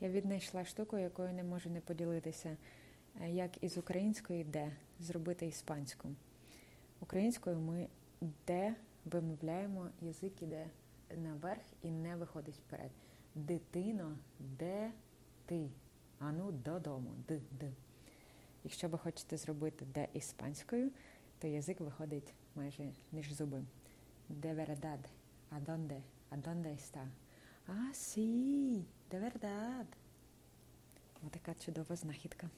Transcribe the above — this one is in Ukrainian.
Я віднайшла штуку, якою не можу не поділитися. Е, Як із української де зробити іспанську. Українською ми де вимовляємо, язик іде наверх і не виходить вперед. Дитино, де ти? Ану додому. Д, д. Якщо ви хочете зробити де іспанською, то язик виходить майже між зуби. De verdad. ¿A dónde? ¿A dónde está? Ah, sí, de verdad. Отака чудова знахідка.